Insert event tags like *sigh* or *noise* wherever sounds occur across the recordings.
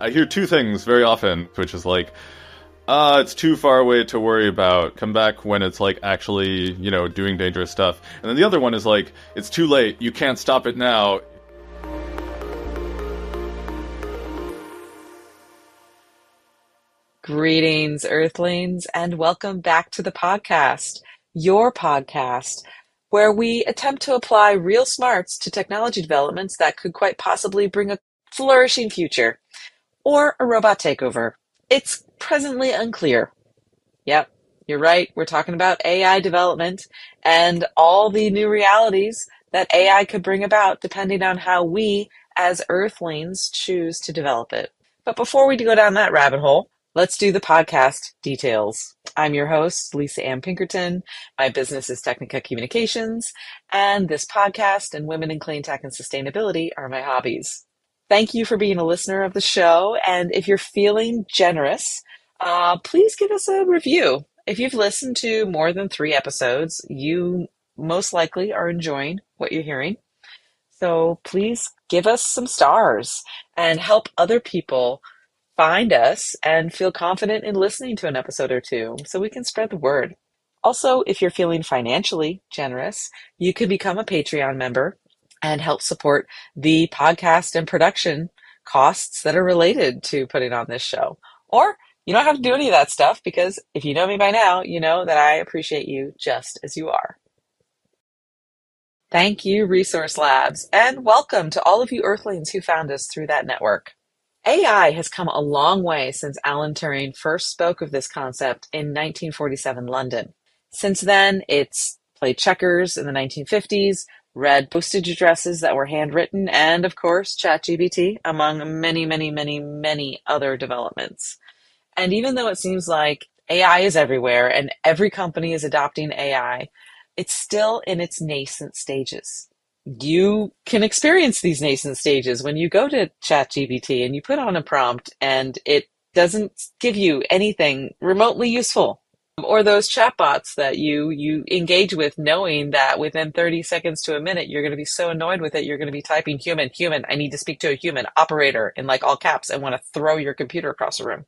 I hear two things very often, which is like, uh, it's too far away to worry about. Come back when it's like actually, you know, doing dangerous stuff. And then the other one is like, it's too late. You can't stop it now. Greetings, Earthlings, and welcome back to the podcast, your podcast, where we attempt to apply real smarts to technology developments that could quite possibly bring a flourishing future or a robot takeover. It's presently unclear. Yep, you're right. We're talking about AI development and all the new realities that AI could bring about depending on how we as Earthlings choose to develop it. But before we go down that rabbit hole, let's do the podcast details. I'm your host, Lisa Ann Pinkerton. My business is Technica Communications, and this podcast and women in clean tech and sustainability are my hobbies. Thank you for being a listener of the show. And if you're feeling generous, uh, please give us a review. If you've listened to more than three episodes, you most likely are enjoying what you're hearing. So please give us some stars and help other people find us and feel confident in listening to an episode or two so we can spread the word. Also, if you're feeling financially generous, you could become a Patreon member and help support the podcast and production costs that are related to putting on this show. Or you don't have to do any of that stuff because if you know me by now, you know that I appreciate you just as you are. Thank you, Resource Labs, and welcome to all of you Earthlings who found us through that network. AI has come a long way since Alan Turing first spoke of this concept in 1947 London. Since then, it's played checkers in the 1950s, read postage addresses that were handwritten, and of course, ChatGPT, among many, many, many, many other developments. And even though it seems like AI is everywhere and every company is adopting AI, it's still in its nascent stages. You can experience these nascent stages when you go to ChatGPT and you put on a prompt and it doesn't give you anything remotely useful or those chatbots that you you engage with knowing that within 30 seconds to a minute you're going to be so annoyed with it you're going to be typing human human i need to speak to a human operator in like all caps and want to throw your computer across the room.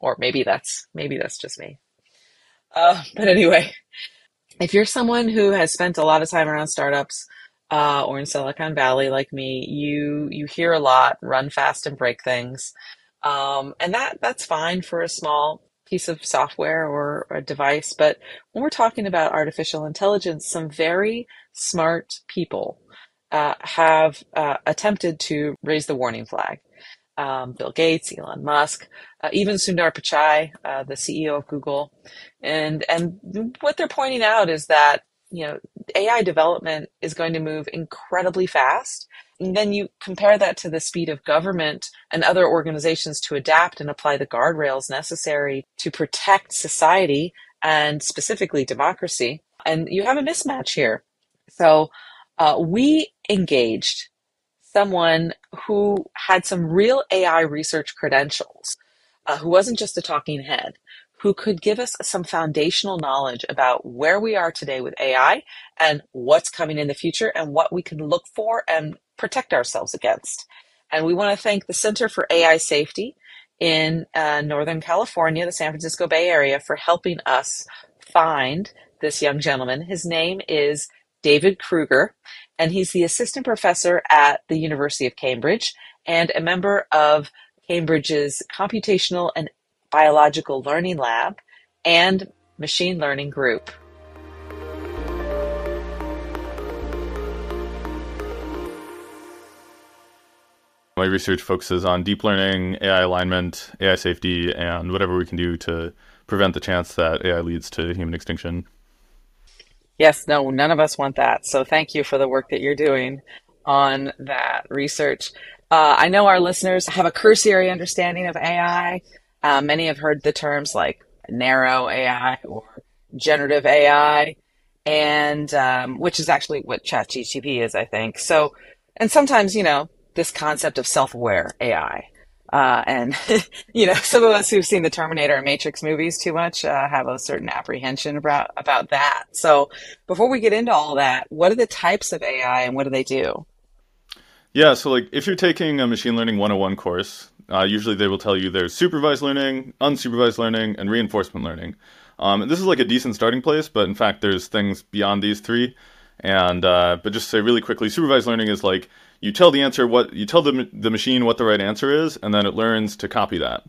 Or maybe that's maybe that's just me. Uh, but anyway if you're someone who has spent a lot of time around startups uh, or in silicon valley like me you you hear a lot run fast and break things. Um, and that that's fine for a small piece of software or a device. But when we're talking about artificial intelligence, some very smart people uh, have uh, attempted to raise the warning flag. Um, Bill Gates, Elon Musk, uh, even Sundar Pichai, uh, the CEO of Google, and and what they're pointing out is that you know AI development is going to move incredibly fast, and then you compare that to the speed of government and other organizations to adapt and apply the guardrails necessary to protect society and specifically democracy. And you have a mismatch here. So uh, we engaged someone who had some real AI research credentials, uh, who wasn't just a talking head, who could give us some foundational knowledge about where we are today with AI and what's coming in the future and what we can look for and protect ourselves against. And we want to thank the Center for AI Safety in uh, Northern California, the San Francisco Bay Area, for helping us find this young gentleman. His name is David Krueger, and he's the assistant professor at the University of Cambridge and a member of Cambridge's Computational and Biological Learning Lab and Machine Learning Group. My research focuses on deep learning, AI alignment, AI safety, and whatever we can do to prevent the chance that AI leads to human extinction. Yes, no, none of us want that. So thank you for the work that you're doing on that research. Uh, I know our listeners have a cursory understanding of AI. Uh, many have heard the terms like narrow AI or generative AI, and um, which is actually what ChatGPT is, I think. So, and sometimes, you know, this concept of self-aware AI. Uh, and *laughs* you know, some of us who've seen the Terminator and Matrix movies too much uh, have a certain apprehension about about that. So, before we get into all that, what are the types of AI and what do they do? Yeah, so like if you're taking a machine learning 101 course, uh, usually they will tell you there's supervised learning, unsupervised learning, and reinforcement learning. Um, and this is like a decent starting place, but in fact, there's things beyond these three. And uh, but just to say really quickly, supervised learning is like you tell the answer what you tell the the machine what the right answer is, and then it learns to copy that.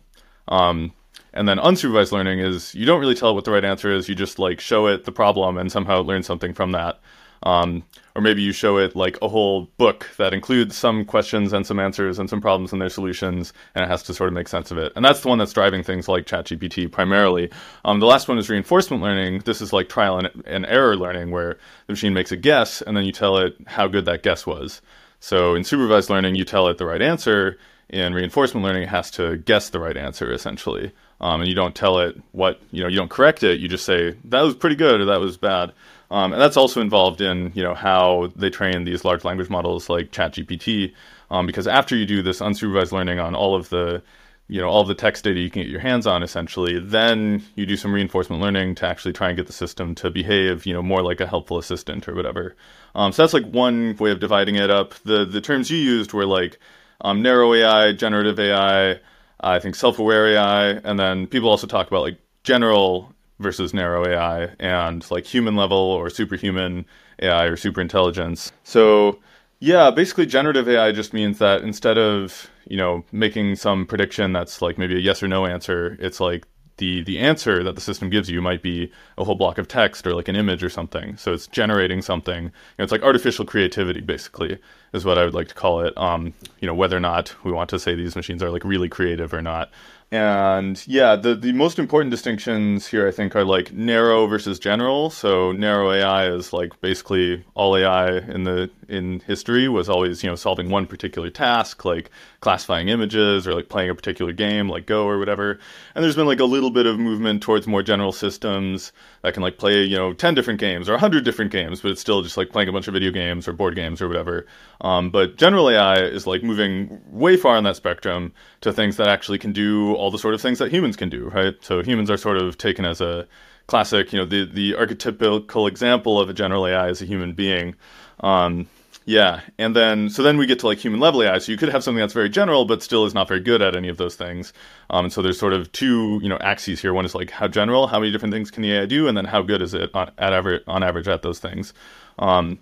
Um, and then unsupervised learning is you don't really tell it what the right answer is. You just like show it the problem, and somehow it learns something from that. Um, or maybe you show it like a whole book that includes some questions and some answers and some problems and their solutions, and it has to sort of make sense of it. And that's the one that's driving things like ChatGPT primarily. Um, the last one is reinforcement learning. This is like trial and, and error learning, where the machine makes a guess, and then you tell it how good that guess was. So in supervised learning, you tell it the right answer. In reinforcement learning, it has to guess the right answer essentially, um, and you don't tell it what you know. You don't correct it. You just say that was pretty good or that was bad. Um, and that's also involved in you know how they train these large language models like ChatGPT, um, because after you do this unsupervised learning on all of the you know all the text data you can get your hands on essentially then you do some reinforcement learning to actually try and get the system to behave you know more like a helpful assistant or whatever. Um, so that's like one way of dividing it up. The the terms you used were like um, narrow ai generative ai i think self-aware ai and then people also talk about like general versus narrow ai and like human level or superhuman ai or superintelligence. So yeah, basically generative AI just means that instead of, you know, making some prediction that's like maybe a yes or no answer, it's like the the answer that the system gives you might be a whole block of text or like an image or something. So it's generating something. You know, it's like artificial creativity, basically, is what I would like to call it. Um, you know, whether or not we want to say these machines are like really creative or not. And yeah, the, the most important distinctions here, I think, are like narrow versus general. So narrow AI is like basically all AI in the in history was always you know solving one particular task, like classifying images or like playing a particular game, like Go or whatever. And there's been like a little bit of movement towards more general systems that can like play you know ten different games or hundred different games, but it's still just like playing a bunch of video games or board games or whatever. Um, but general AI is like moving way far on that spectrum to things that actually can do all the sort of things that humans can do, right? So humans are sort of taken as a classic, you know, the the archetypical example of a general AI is a human being. Um, yeah, and then so then we get to like human level AI. So you could have something that's very general, but still is not very good at any of those things. Um, and so there's sort of two you know axes here. One is like how general, how many different things can the AI do, and then how good is it on, at average on average at those things. Um,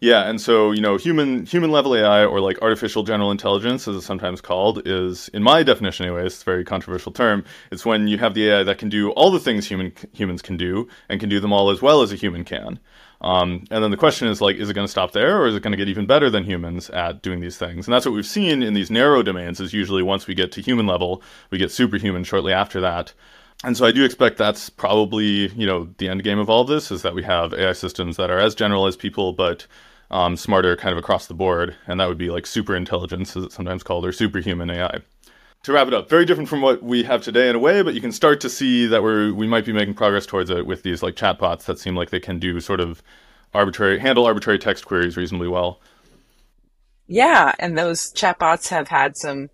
yeah, and so you know, human human level AI or like artificial general intelligence, as it's sometimes called, is in my definition, anyway, it's a very controversial term. It's when you have the AI that can do all the things human humans can do and can do them all as well as a human can. Um, and then the question is like, is it going to stop there, or is it going to get even better than humans at doing these things? And that's what we've seen in these narrow domains. Is usually once we get to human level, we get superhuman shortly after that. And so I do expect that's probably, you know, the end game of all of this is that we have AI systems that are as general as people, but um, smarter kind of across the board. And that would be like super intelligence, as it's sometimes called, or superhuman AI. To wrap it up, very different from what we have today in a way, but you can start to see that we're we might be making progress towards it with these like chatbots that seem like they can do sort of arbitrary handle arbitrary text queries reasonably well. Yeah, and those chatbots have had some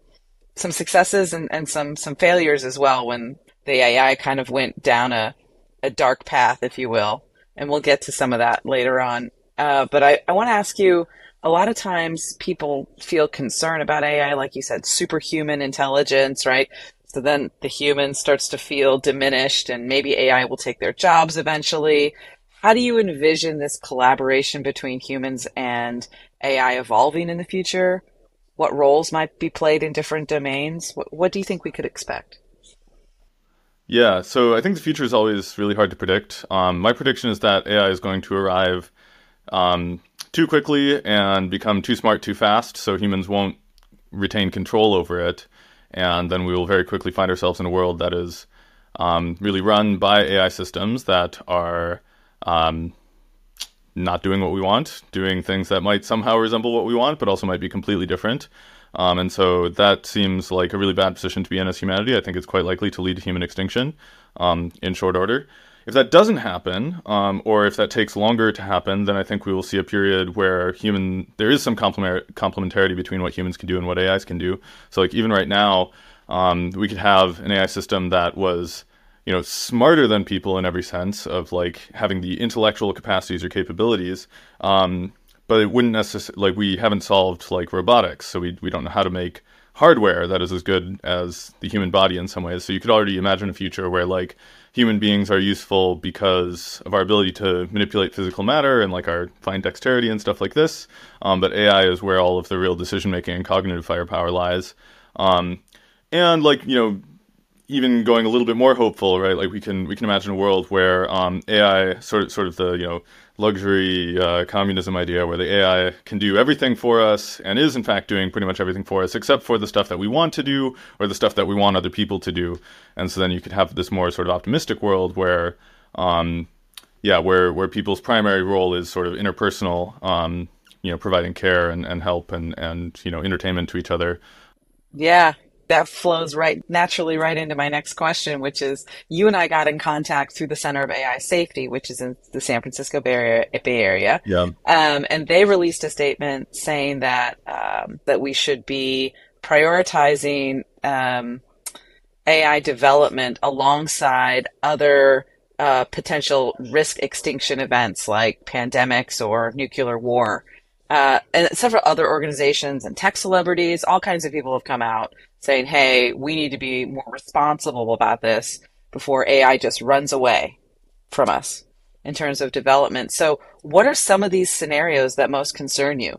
some successes and, and some some failures as well when the AI kind of went down a, a dark path, if you will. And we'll get to some of that later on. Uh, but I, I want to ask you a lot of times people feel concern about AI, like you said, superhuman intelligence, right? So then the human starts to feel diminished and maybe AI will take their jobs eventually. How do you envision this collaboration between humans and AI evolving in the future? What roles might be played in different domains? What, what do you think we could expect? Yeah, so I think the future is always really hard to predict. Um, my prediction is that AI is going to arrive um, too quickly and become too smart too fast, so humans won't retain control over it, and then we will very quickly find ourselves in a world that is um, really run by AI systems that are um, not doing what we want, doing things that might somehow resemble what we want, but also might be completely different. Um, and so that seems like a really bad position to be in as humanity. I think it's quite likely to lead to human extinction um, in short order. If that doesn't happen, um, or if that takes longer to happen, then I think we will see a period where human there is some complementarity between what humans can do and what AIs can do. So, like even right now, um, we could have an AI system that was you know smarter than people in every sense of like having the intellectual capacities or capabilities um, but it wouldn't necessarily like we haven't solved like robotics, so we we don't know how to make hardware that is as good as the human body in some ways. So you could already imagine a future where like human beings are useful because of our ability to manipulate physical matter and like our fine dexterity and stuff like this. Um, but AI is where all of the real decision making and cognitive firepower lies. Um, and like you know even going a little bit more hopeful, right? Like we can we can imagine a world where um, AI sort of sort of the you know luxury uh, communism idea where the AI can do everything for us and is in fact doing pretty much everything for us except for the stuff that we want to do or the stuff that we want other people to do. And so then you could have this more sort of optimistic world where, um, yeah, where where people's primary role is sort of interpersonal, um, you know, providing care and, and help and and you know entertainment to each other. Yeah, that flows right naturally right into my next question, which is you and I got in contact through the Center of AI Safety, which is in the San Francisco Bay Area. Bay Area. Yeah. Um, and they released a statement saying that um, that we should be prioritizing um, AI development alongside other uh, potential risk extinction events like pandemics or nuclear war. Uh, and several other organizations and tech celebrities, all kinds of people have come out saying, hey, we need to be more responsible about this before AI just runs away from us in terms of development. So, what are some of these scenarios that most concern you?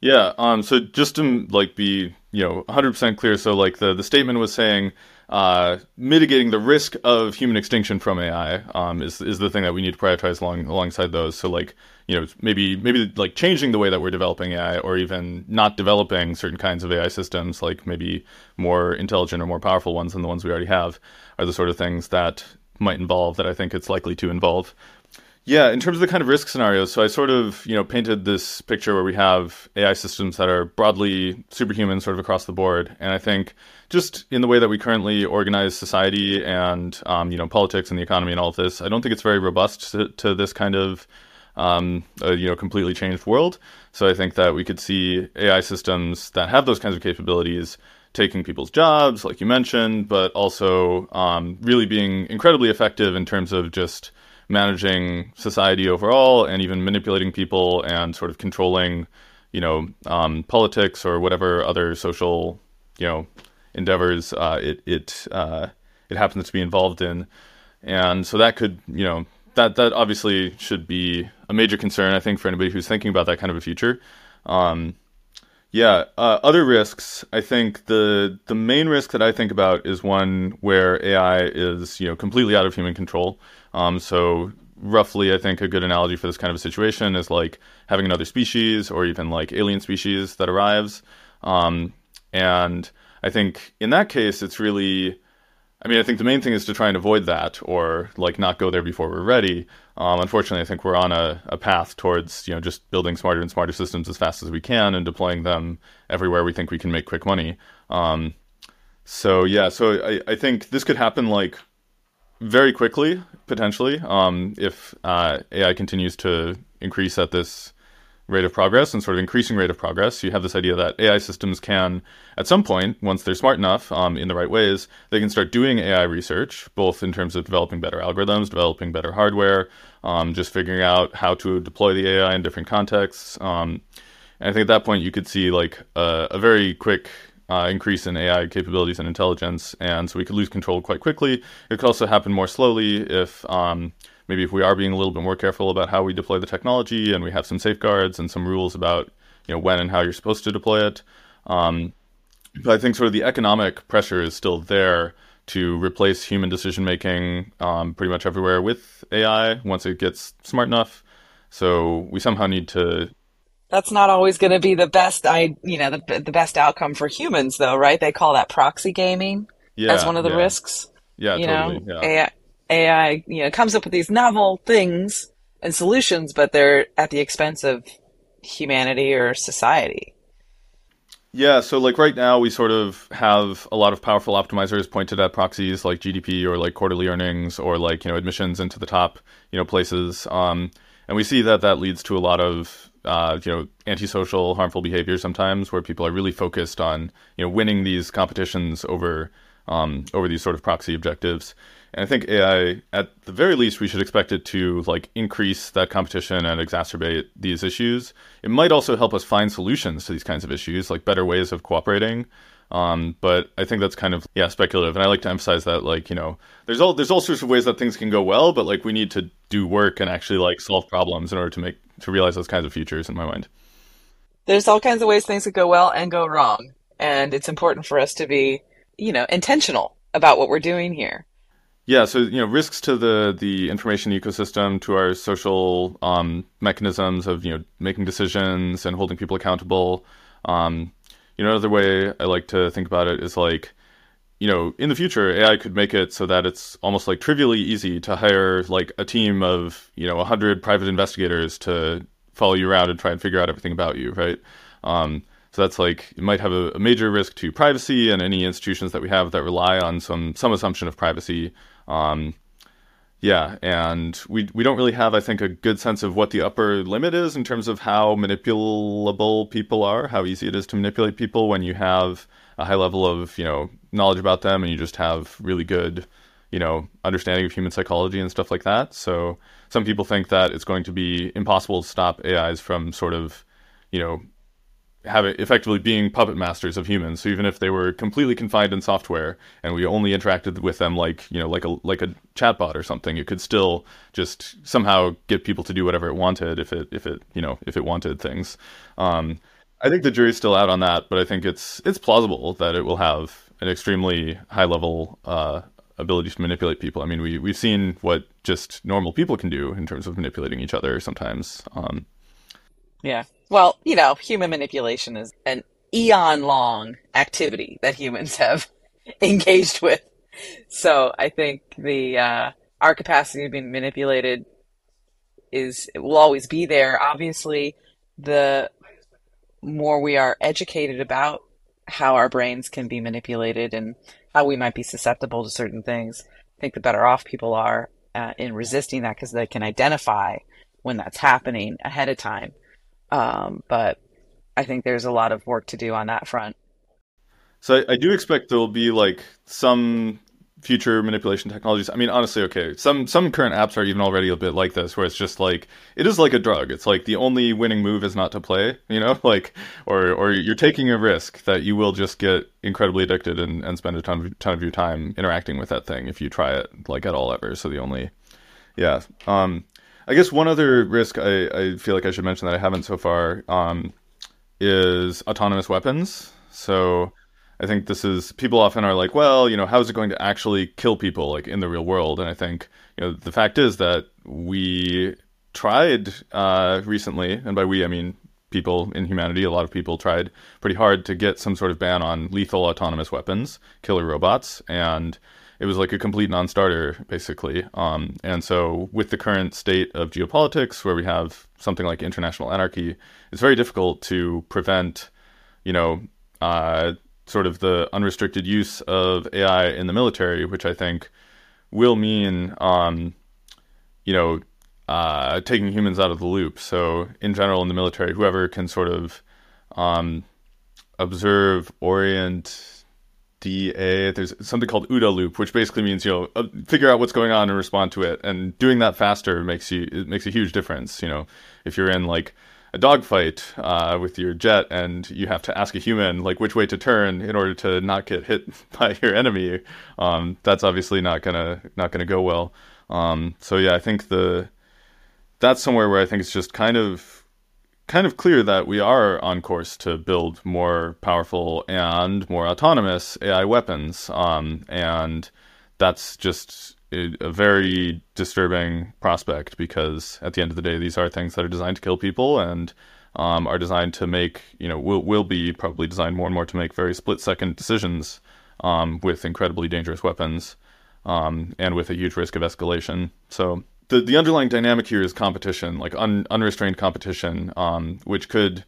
Yeah. Um. So just to like be you know 100% clear. So like the the statement was saying. Uh, mitigating the risk of human extinction from AI um, is is the thing that we need to prioritize along alongside those. So like you know maybe maybe like changing the way that we're developing AI, or even not developing certain kinds of AI systems, like maybe more intelligent or more powerful ones than the ones we already have, are the sort of things that might involve that I think it's likely to involve. Yeah, in terms of the kind of risk scenarios, so I sort of you know painted this picture where we have AI systems that are broadly superhuman, sort of across the board, and I think just in the way that we currently organize society and um, you know politics and the economy and all of this, I don't think it's very robust to, to this kind of um, a you know completely changed world. So I think that we could see AI systems that have those kinds of capabilities taking people's jobs, like you mentioned, but also um, really being incredibly effective in terms of just managing society overall and even manipulating people and sort of controlling, you know, um, politics or whatever other social, you know, endeavors uh, it it uh, it happens to be involved in. And so that could, you know, that that obviously should be a major concern. I think for anybody who's thinking about that kind of a future. Um, yeah, uh, other risks. I think the the main risk that I think about is one where AI is you know completely out of human control. Um, so roughly, I think a good analogy for this kind of a situation is like having another species or even like alien species that arrives. Um, and I think in that case, it's really I mean, I think the main thing is to try and avoid that or like not go there before we're ready. Um, unfortunately, I think we're on a, a path towards you know just building smarter and smarter systems as fast as we can and deploying them everywhere we think we can make quick money. Um, so yeah, so I, I think this could happen like very quickly potentially um, if uh, AI continues to increase at this rate of progress and sort of increasing rate of progress. You have this idea that AI systems can, at some point, once they're smart enough um, in the right ways, they can start doing AI research, both in terms of developing better algorithms, developing better hardware, um, just figuring out how to deploy the AI in different contexts. Um, and I think at that point, you could see like a, a very quick uh, increase in AI capabilities and intelligence, and so we could lose control quite quickly. It could also happen more slowly if um, maybe if we are being a little bit more careful about how we deploy the technology and we have some safeguards and some rules about you know when and how you're supposed to deploy it. Um, but I think sort of the economic pressure is still there to replace human decision making um, pretty much everywhere with AI once it gets smart enough. So we somehow need to. That's not always going to be the best. I you know the the best outcome for humans though, right? They call that proxy gaming yeah, as one of the yeah. risks. Yeah, you totally. know, yeah. AI, AI, you know, comes up with these novel things and solutions, but they're at the expense of humanity or society. Yeah, so like right now we sort of have a lot of powerful optimizers pointed at proxies like GDP or like quarterly earnings or like, you know, admissions into the top, you know, places. Um, and we see that that leads to a lot of uh, you know, antisocial, harmful behavior sometimes, where people are really focused on, you know, winning these competitions over um, over these sort of proxy objectives. And I think AI, at the very least, we should expect it to like increase that competition and exacerbate these issues. It might also help us find solutions to these kinds of issues, like better ways of cooperating. Um, but I think that's kind of yeah speculative, and I like to emphasize that like you know there's all there's all sorts of ways that things can go well, but like we need to do work and actually like solve problems in order to make to realize those kinds of futures in my mind. There's all kinds of ways things could go well and go wrong, and it's important for us to be you know intentional about what we're doing here. Yeah, so you know, risks to the the information ecosystem, to our social um, mechanisms of you know making decisions and holding people accountable. Um, you know, another way I like to think about it is like, you know, in the future, AI could make it so that it's almost like trivially easy to hire like a team of you know hundred private investigators to follow you around and try and figure out everything about you, right? Um, so that's like it might have a, a, major risk to privacy and any institutions that we have that rely on some some assumption of privacy. Um, yeah, and we we don't really have, I think, a good sense of what the upper limit is in terms of how manipulable people are, how easy it is to manipulate people when you have a high level of you know knowledge about them and you just have really good you know understanding of human psychology and stuff like that. So some people think that it's going to be impossible to stop AIs from sort of you know have it effectively being puppet masters of humans. So even if they were completely confined in software and we only interacted with them like you know like a like a chatbot or something, it could still just somehow get people to do whatever it wanted if it if it you know if it wanted things. Um, I think the jury's still out on that, but I think it's it's plausible that it will have an extremely high level uh, ability to manipulate people. I mean, we we've seen what just normal people can do in terms of manipulating each other sometimes. Um, yeah. Well, you know, human manipulation is an eon long activity that humans have *laughs* engaged with. So I think the uh, our capacity to be manipulated is will always be there. Obviously, the more we are educated about how our brains can be manipulated and how we might be susceptible to certain things, I think the better off people are uh, in resisting that because they can identify when that's happening ahead of time um, but I think there's a lot of work to do on that front. So I, I do expect there will be like some future manipulation technologies. I mean, honestly, okay, some some current apps are even already a bit like this, where it's just like it is like a drug. It's like the only winning move is not to play, you know, *laughs* like or or you're taking a risk that you will just get incredibly addicted and, and spend a ton of ton of your time interacting with that thing if you try it like at all ever. So the only, yeah, um, I guess one other risk I, I feel like I should mention that I haven't so far um, is autonomous weapons. So I think this is people often are like, well, you know, how is it going to actually kill people like in the real world? And I think you know the fact is that we tried uh, recently, and by we I mean people in humanity, a lot of people tried pretty hard to get some sort of ban on lethal autonomous weapons, killer robots, and it was like a complete non-starter basically. Um, and so with the current state of geopolitics, where we have something like international anarchy, it's very difficult to prevent, you know, uh, sort of the unrestricted use of AI in the military, which I think will mean, um, you know, uh, taking humans out of the loop. So in general, in the military, whoever can sort of um, observe, orient, DA. There's something called OODA loop, which basically means you know uh, figure out what's going on and respond to it. And doing that faster makes you it makes a huge difference. You know, if you're in like a dogfight uh, with your jet and you have to ask a human like which way to turn in order to not get hit *laughs* by your enemy, um, that's obviously not gonna not gonna go well. Um, so yeah, I think the that's somewhere where I think it's just kind of kind of clear that we are on course to build more powerful and more autonomous AI weapons. Um, and that's just a, very disturbing prospect because at the end of the day, these are things that are designed to kill people and um, are designed to make, you know, will, will be probably designed more and more to make very split second decisions um, with incredibly dangerous weapons um, and with a huge risk of escalation. So the the underlying dynamic here is competition, like un, unrestrained competition, um, which could,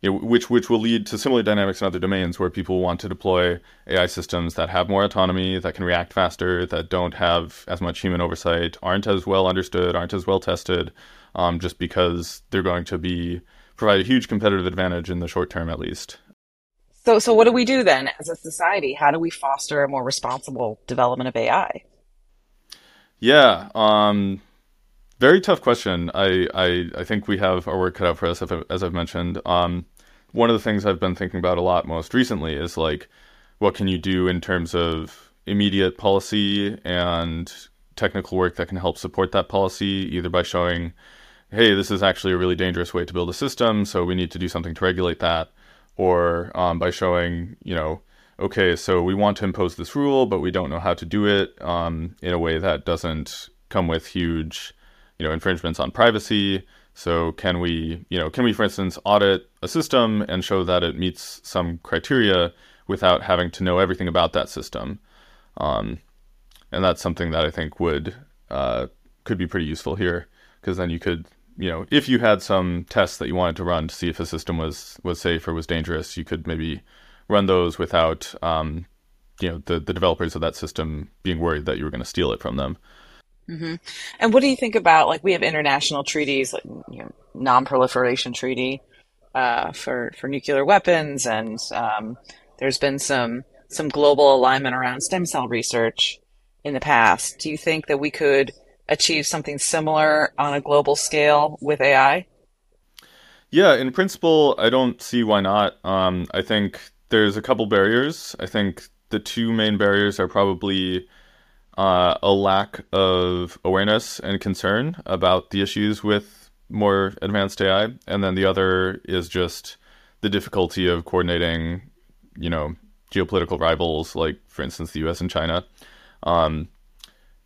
you know, which which will lead to similar dynamics in other domains where people want to deploy AI systems that have more autonomy, that can react faster, that don't have as much human oversight, aren't as well understood, aren't as well tested, um, just because they're going to be provide a huge competitive advantage in the short term, at least. So, so what do we do then as a society? How do we foster a more responsible development of AI? Yeah, um, very tough question. I, I, I think we have our work cut out for us, as I've mentioned. Um, one of the things I've been thinking about a lot most recently is like, what can you do in terms of immediate policy and technical work that can help support that policy, either by showing, hey, this is actually a really dangerous way to build a system, so we need to do something to regulate that, or um, by showing, you know, okay, so we want to impose this rule, but we don't know how to do it um, in a way that doesn't come with huge, you know, infringements on privacy. So can we, you know, can we, for instance, audit a system and show that it meets some criteria without having to know everything about that system? Um, and that's something that I think would uh, could be pretty useful here because then you could, you know, if you had some tests that you wanted to run to see if a system was was safe or was dangerous, you could maybe run those without um, you know the the developers of that system being worried that you were going to steal it from them. Mm-hmm. And what do you think about like we have international treaties, like you know, non-proliferation treaty uh, for for nuclear weapons, and um, there's been some some global alignment around stem cell research in the past. Do you think that we could achieve something similar on a global scale with AI? Yeah, in principle, I don't see why not. Um, I think there's a couple barriers. I think the two main barriers are probably uh, a lack of awareness and concern about the issues with more advanced AI, and then the other is just the difficulty of coordinating, you know, geopolitical rivals like, for instance, the U.S. and China, um,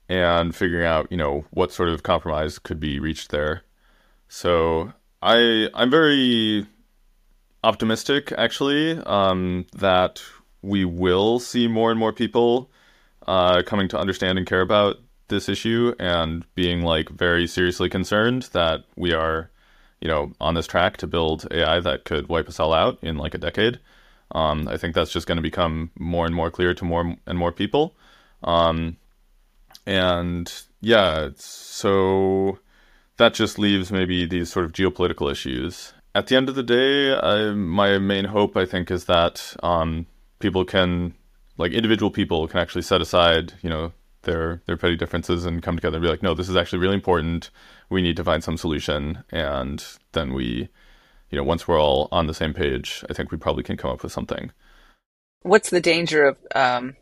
and figuring out, you know, what sort of compromise could be reached there. So I I'm very optimistic, actually, um, that we will see more and more people uh, coming to understand and care about this issue and being like very seriously concerned that we are, you know, on this track to build AI that could wipe us all out in like a decade. Um, I think that's just going to become more and more clear to more and more people. Um, and yeah, so that just leaves maybe these sort of geopolitical issues at the end of the day, I, my main hope, I think, is that um, people can, like individual people, can actually set aside, you know, their their petty differences and come together and be like, no, this is actually really important. We need to find some solution, and then we, you know, once we're all on the same page, I think we probably can come up with something. What's the danger of um,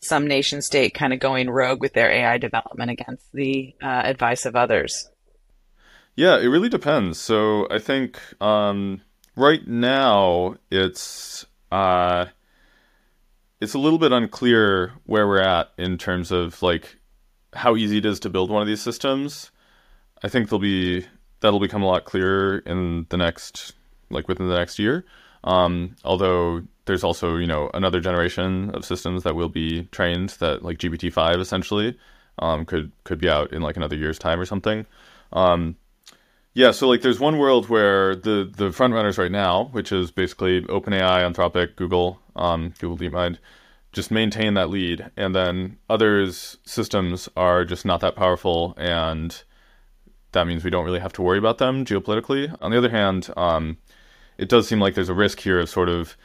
some nation state kind of going rogue with their AI development against the uh, advice of others? Yeah, it really depends. So I think um, right now it's uh, it's a little bit unclear where we're at in terms of like how easy it is to build one of these systems. I think there'll be that'll become a lot clearer in the next like within the next year. Um, although there's also you know another generation of systems that will be trained that like GPT five essentially um, could could be out in like another year's time or something. Um, yeah, so like there's one world where the the front runners right now, which is basically OpenAI, Anthropic, Google, um, Google DeepMind, just maintain that lead, and then others systems are just not that powerful, and that means we don't really have to worry about them geopolitically. On the other hand, um, it does seem like there's a risk here of sort of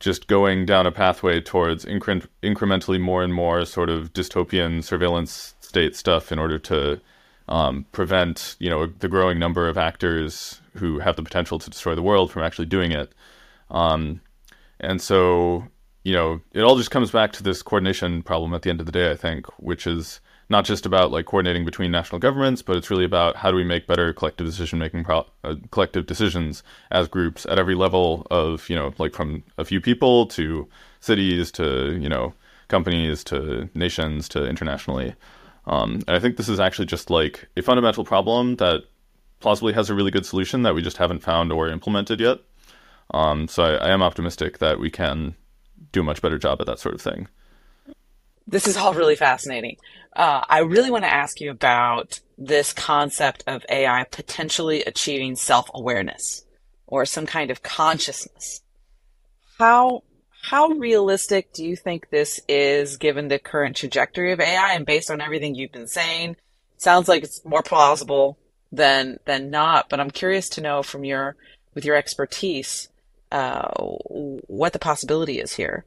just going down a pathway towards incre- incrementally more and more sort of dystopian surveillance state stuff in order to um, prevent you know the growing number of actors who have the potential to destroy the world from actually doing it. Um, and so you know it all just comes back to this coordination problem at the end of the day. I think, which is not just about like coordinating between national governments, but it's really about how do we make better collective decision making, pro- uh, collective decisions as groups at every level of you know like from a few people to cities to you know companies to nations to internationally. Um, and I think this is actually just like a fundamental problem that plausibly has a really good solution that we just haven't found or implemented yet. Um, so I, I, am optimistic that we can do a much better job at that sort of thing. This is all really fascinating. Uh, I really want to ask you about this concept of AI potentially achieving self awareness or some kind of consciousness. How how realistic do you think this is given the current trajectory of AI and based on everything you've been saying? Sounds like it's more plausible than than not, but I'm curious to know from your with your expertise, uh, what the possibility is here.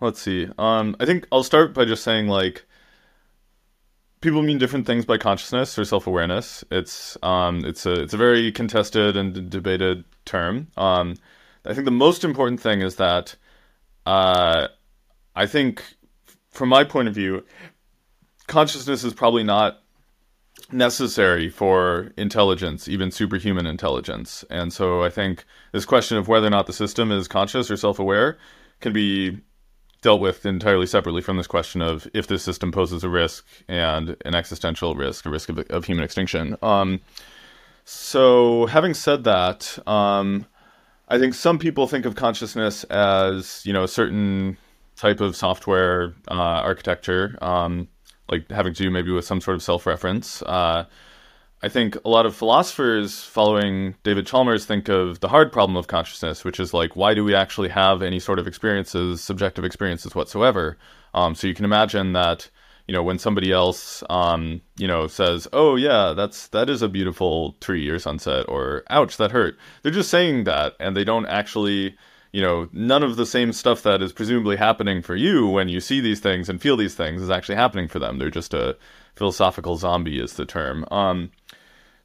Let's see. Um, I think I'll start by just saying like people mean different things by consciousness or self awareness. It's um, it's a it's a very contested and debated term. Um, I think the most important thing is that uh, I think, from my point of view, consciousness is probably not necessary for intelligence, even superhuman intelligence. And so I think this question of whether or not the system is conscious or self aware can be dealt with entirely separately from this question of if this system poses a risk and an existential risk, a risk of, of human extinction. Um, so, having said that, um, I think some people think of consciousness as you know a certain type of software uh, architecture. Um, like having to do maybe with some sort of self-reference. Uh, I think a lot of philosophers following David Chalmers think of the hard problem of consciousness, which is like, why do we actually have any sort of experiences, subjective experiences whatsoever? Um, so you can imagine that, you know, when somebody else, um, you know, says, "Oh yeah, that's that is a beautiful tree or sunset," or "Ouch, that hurt," they're just saying that, and they don't actually you know, none of the same stuff that is presumably happening for you when you see these things and feel these things is actually happening for them. They're just a philosophical zombie, is the term. Um,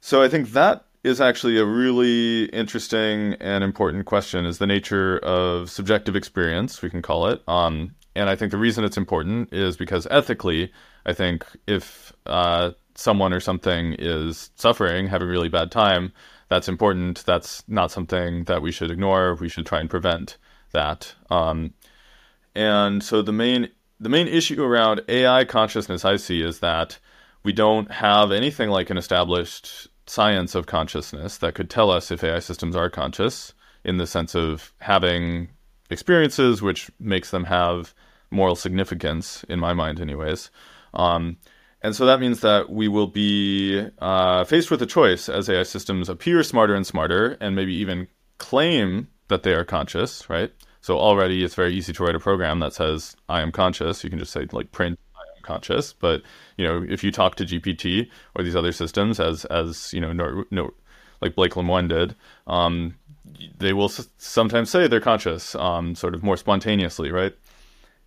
so I think that is actually a really interesting and important question: is the nature of subjective experience, we can call it. Um, and I think the reason it's important is because ethically, I think if uh, someone or something is suffering, having a really bad time, that's important. That's not something that we should ignore. We should try and prevent that. Um, and so the main the main issue around AI consciousness I see is that we don't have anything like an established science of consciousness that could tell us if AI systems are conscious in the sense of having experiences which makes them have moral significance in my mind anyways um, and so that means that we will be uh, faced with a choice as AI systems appear smarter and smarter and maybe even claim that they are conscious, right? So already it's very easy to write a program that says, I am conscious. You can just say, like, print, I am conscious. But, you know, if you talk to GPT or these other systems, as, as you know, no, no, like Blake Lemoine did, um, they will sometimes say they're conscious, um, sort of more spontaneously, right?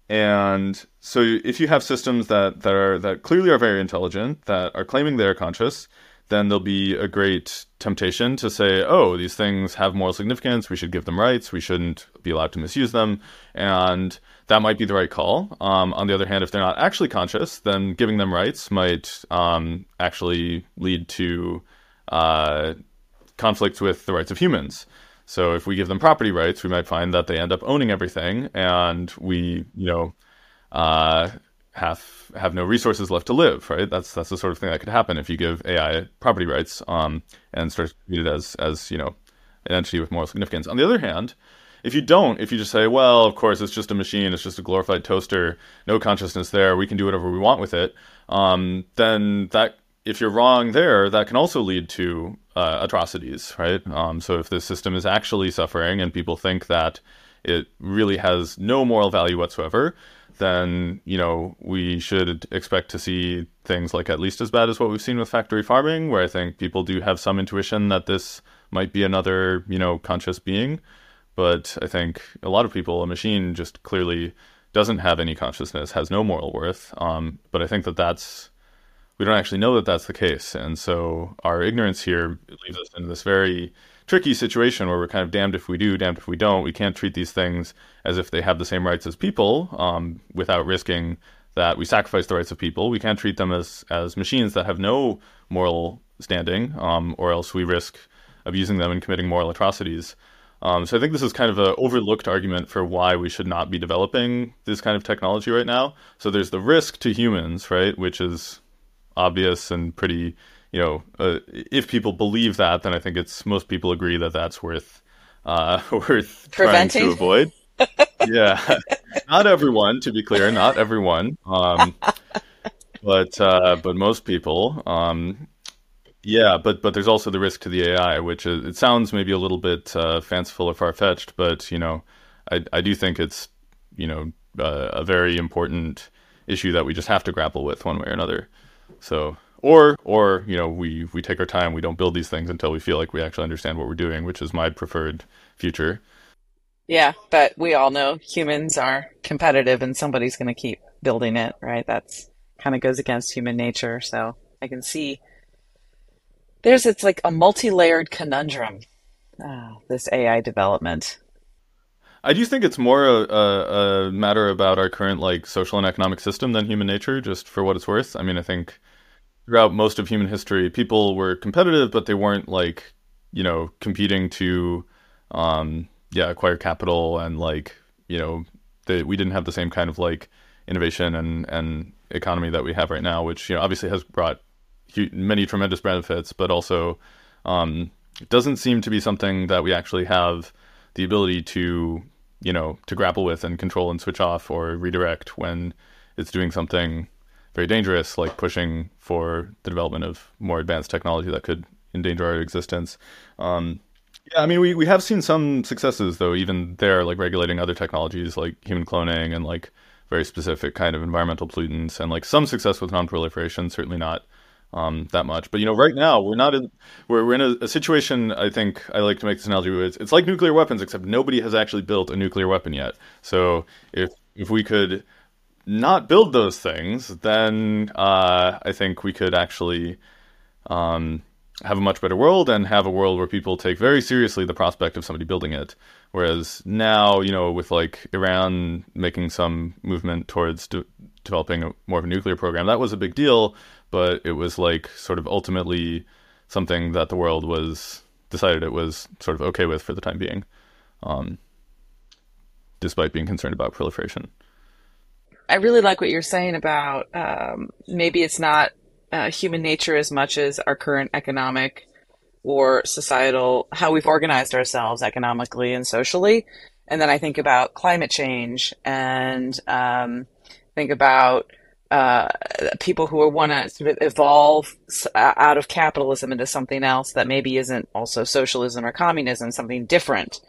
And so if you have systems that, that are that clearly are very intelligent, that are claiming they're conscious, then there'll be a great temptation to say, oh, these things have moral significance. We should give them rights. We shouldn't be allowed to misuse them. And that might be the right call. Um, on the other hand, if they're not actually conscious, then giving them rights might um, actually lead to uh, conflicts with the rights of humans. So if we give them property rights, we might find that they end up owning everything, and we, you know, uh, have have no resources left to live. Right? That's that's the sort of thing that could happen if you give AI property rights um, and start to treat it as as you know an entity with moral significance. On the other hand, if you don't, if you just say, well, of course, it's just a machine, it's just a glorified toaster, no consciousness there, we can do whatever we want with it, um, then that if you're wrong there, that can also lead to uh, atrocities, right? Um, so if the system is actually suffering and people think that it really has no moral value whatsoever, then you know we should expect to see things like at least as bad as what we've seen with factory farming, where I think people do have some intuition that this might be another you know conscious being, but I think a lot of people, a machine just clearly doesn't have any consciousness, has no moral worth. Um, but I think that that's we don't actually know that that's the case. And so our ignorance here leaves us in this very tricky situation where we're kind of damned if we do, damned if we don't. We can't treat these things as if they have the same rights as people um, without risking that we sacrifice the rights of people. We can't treat them as, as machines that have no moral standing, um, or else we risk abusing them and committing moral atrocities. Um, so I think this is kind of an overlooked argument for why we should not be developing this kind of technology right now. So there's the risk to humans, right, which is obvious and pretty, you know, uh, if people believe that, then I think it's most people agree that that's worth uh, *laughs* worth Preventing. trying to avoid. *laughs* yeah, not everyone, to be clear, not everyone, um, but uh, but most people. Um, yeah, but but there's also the risk to the AI, which is, it sounds maybe a little bit uh, fanciful or far fetched, but you know, I I do think it's you know uh, a very important issue that we just have to grapple with one way or another. So or or you know we we take our time we don't build these things until we feel like we actually understand what we're doing which is my preferred future. Yeah, but we all know humans are competitive and somebody's going to keep building it, right? That's kind of goes against human nature. So I can see there's it's like a multi-layered conundrum. Uh, this AI development. I do think it's more a, a, a, matter about our current like social and economic system than human nature, just for what it's worth. I mean, I think throughout most of human history, people were competitive, but they weren't like you know competing to um, yeah acquire capital and like you know they, we didn't have the same kind of like innovation and and economy that we have right now, which you know obviously has brought many tremendous benefits, but also um, doesn't seem to be something that we actually have the ability to you know to grapple with and control and switch off or redirect when it's doing something very dangerous, like pushing for the development of more advanced technology that could endanger our existence. Um, yeah, I mean, we, we have seen some successes though, even there, like regulating other technologies like human cloning and like very specific kind of environmental pollutants, and like some success with non-proliferation. Certainly not um, that much, but you know, right now we're not in we're, we're in a, a, situation. I think I like to make this analogy with it's like nuclear weapons, except nobody has actually built a nuclear weapon yet. So if if we could not build those things, then uh, I think we could actually um, have a much better world and have a world where people take very seriously the prospect of somebody building it. Whereas now, you know, with like Iran making some movement towards de- developing a, more of a nuclear program, that was a big deal, but it was like sort of ultimately something that the world was decided it was sort of okay with for the time being, um, despite being concerned about proliferation. I really like what you're saying about um, maybe it's not uh, human nature as much as our current economic or societal, how we've organized ourselves economically and socially. And then I think about climate change and um, think about uh, people who want to sort of evolve out of capitalism into something else that maybe isn't also socialism or communism, something different.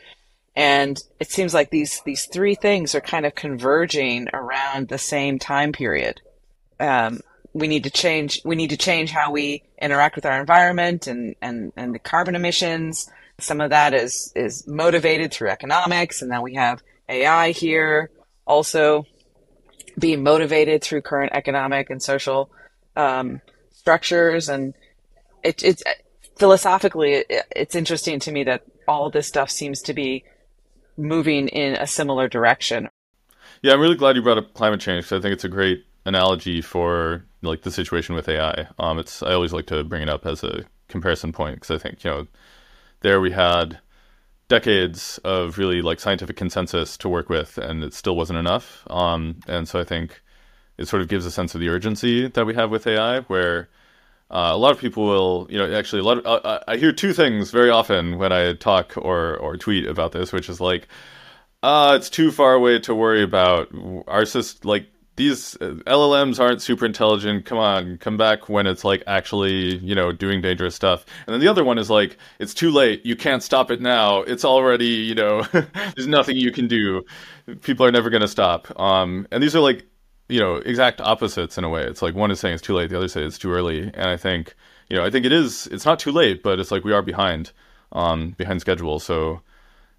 And it seems like these these three things are kind of converging around the same time period. Um, we need to change we need to change how we interact with our environment and, and, and the carbon emissions. Some of that is is motivated through economics, and then we have AI here also being motivated through current economic and social um, structures. And it, it's philosophically, it, it's interesting to me that all this stuff seems to be moving in a similar direction. Yeah, I'm really glad you brought up climate change because I think it's a great analogy for like the situation with AI. Um, it's I always like to bring it up as a comparison point because I think you know there we had decades of really like scientific consensus to work with, and it still wasn't enough. Um, and so I think it sort of gives a sense of the urgency that we have with AI, where uh, a lot of people will, you know, actually a lot. Of, uh, I hear two things very often when I talk or or tweet about this, which is like, uh, it's too far away to worry about. Our system, like these uh, LLMs aren't super intelligent. Come on, come back when it's like actually, you know, doing dangerous stuff. And then the other one is like, it's too late. You can't stop it now. It's already, you know, *laughs* there's nothing you can do. People are never going to stop. Um, and these are like, you know, exact opposites in a way. It's like one is saying it's too late, the other says it's too early. And I think, you know, I think it is. It's not too late, but it's like we are behind, um, behind schedule. So,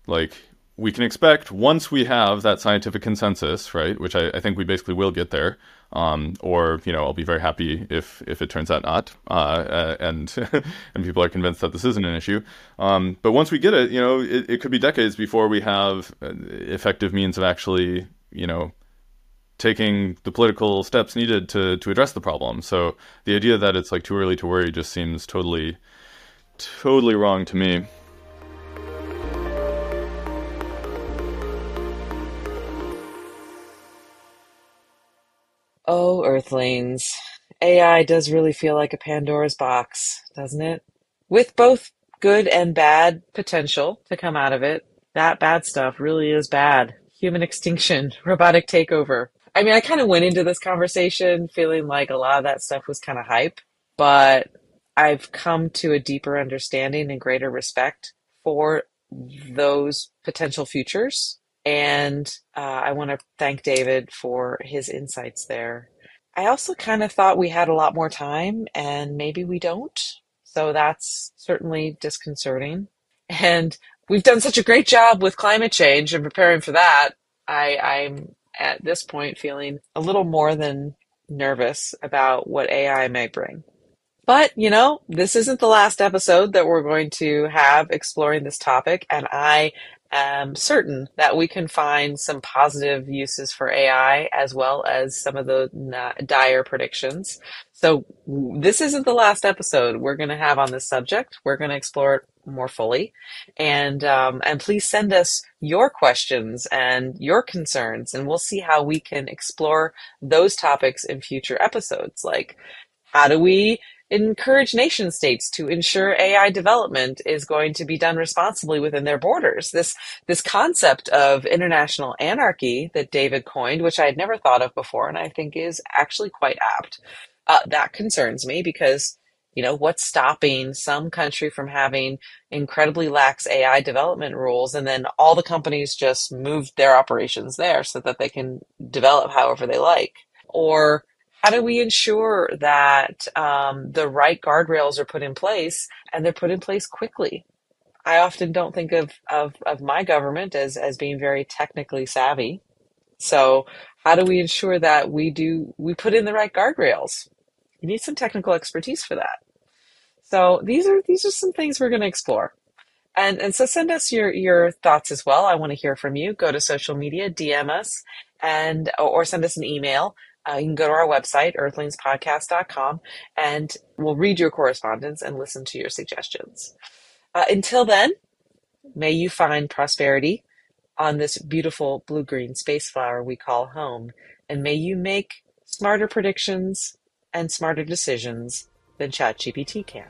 like, we can expect once we have that scientific consensus, right? Which I, I think we basically will get there. Um, or you know, I'll be very happy if if it turns out not, uh, uh and *laughs* and people are convinced that this isn't an issue. Um, but once we get it, you know, it, it could be decades before we have uh, effective means of actually, you know, taking the political steps needed to to address the problem. So the idea that it's like too early to worry just seems totally, totally wrong to me. Oh, Earthlings. AI does really feel like a Pandora's box, doesn't it? With both good and bad potential to come out of it. That bad stuff really is bad. Human extinction, *laughs* robotic takeover. I mean, I kind of went into this conversation feeling like a lot of that stuff was kind of hype, but I've come to a deeper understanding and greater respect for those potential futures and uh, I want to thank David for his insights there. I also kind of thought we had a lot more time, and maybe we don't. So that's certainly disconcerting. And we've done such a great job with climate change and preparing for that. I, I'm at this point feeling a little more than nervous about what AI may bring. But, you know, this isn't the last episode that we're going to have exploring this topic, and I am certain that we can find some positive uses for AI as well as some of the dire predictions. So, this isn't the last episode we're going to have on this subject. We're going to explore it more fully, and um, and please send us your questions and your concerns, and we'll see how we can explore those topics in future episodes. Like, how do we encourage nation states to ensure AI development is going to be done responsibly within their borders. This this concept of international anarchy that David coined, which I had never thought of before, and I think is actually quite apt. Uh, that concerns me because you know what's stopping some country from having incredibly lax AI development rules, and then all the companies just move their operations there so that they can develop however they like, or how do we ensure that um, the right guardrails are put in place and they're put in place quickly? I often don't think of, of, of my government as, as being very technically savvy. So how do we ensure that we do we put in the right guardrails? You need some technical expertise for that. So these are these are some things we're going to explore. And and so send us your your thoughts as well. I want to hear from you. Go to social media, DM us, and or send us an email uh, you can go to our website, earthlingspodcast.com, and we'll read your correspondence and listen to your suggestions. Uh, until then, may you find prosperity on this beautiful blue green space flower we call home, and may you make smarter predictions and smarter decisions than ChatGPT can.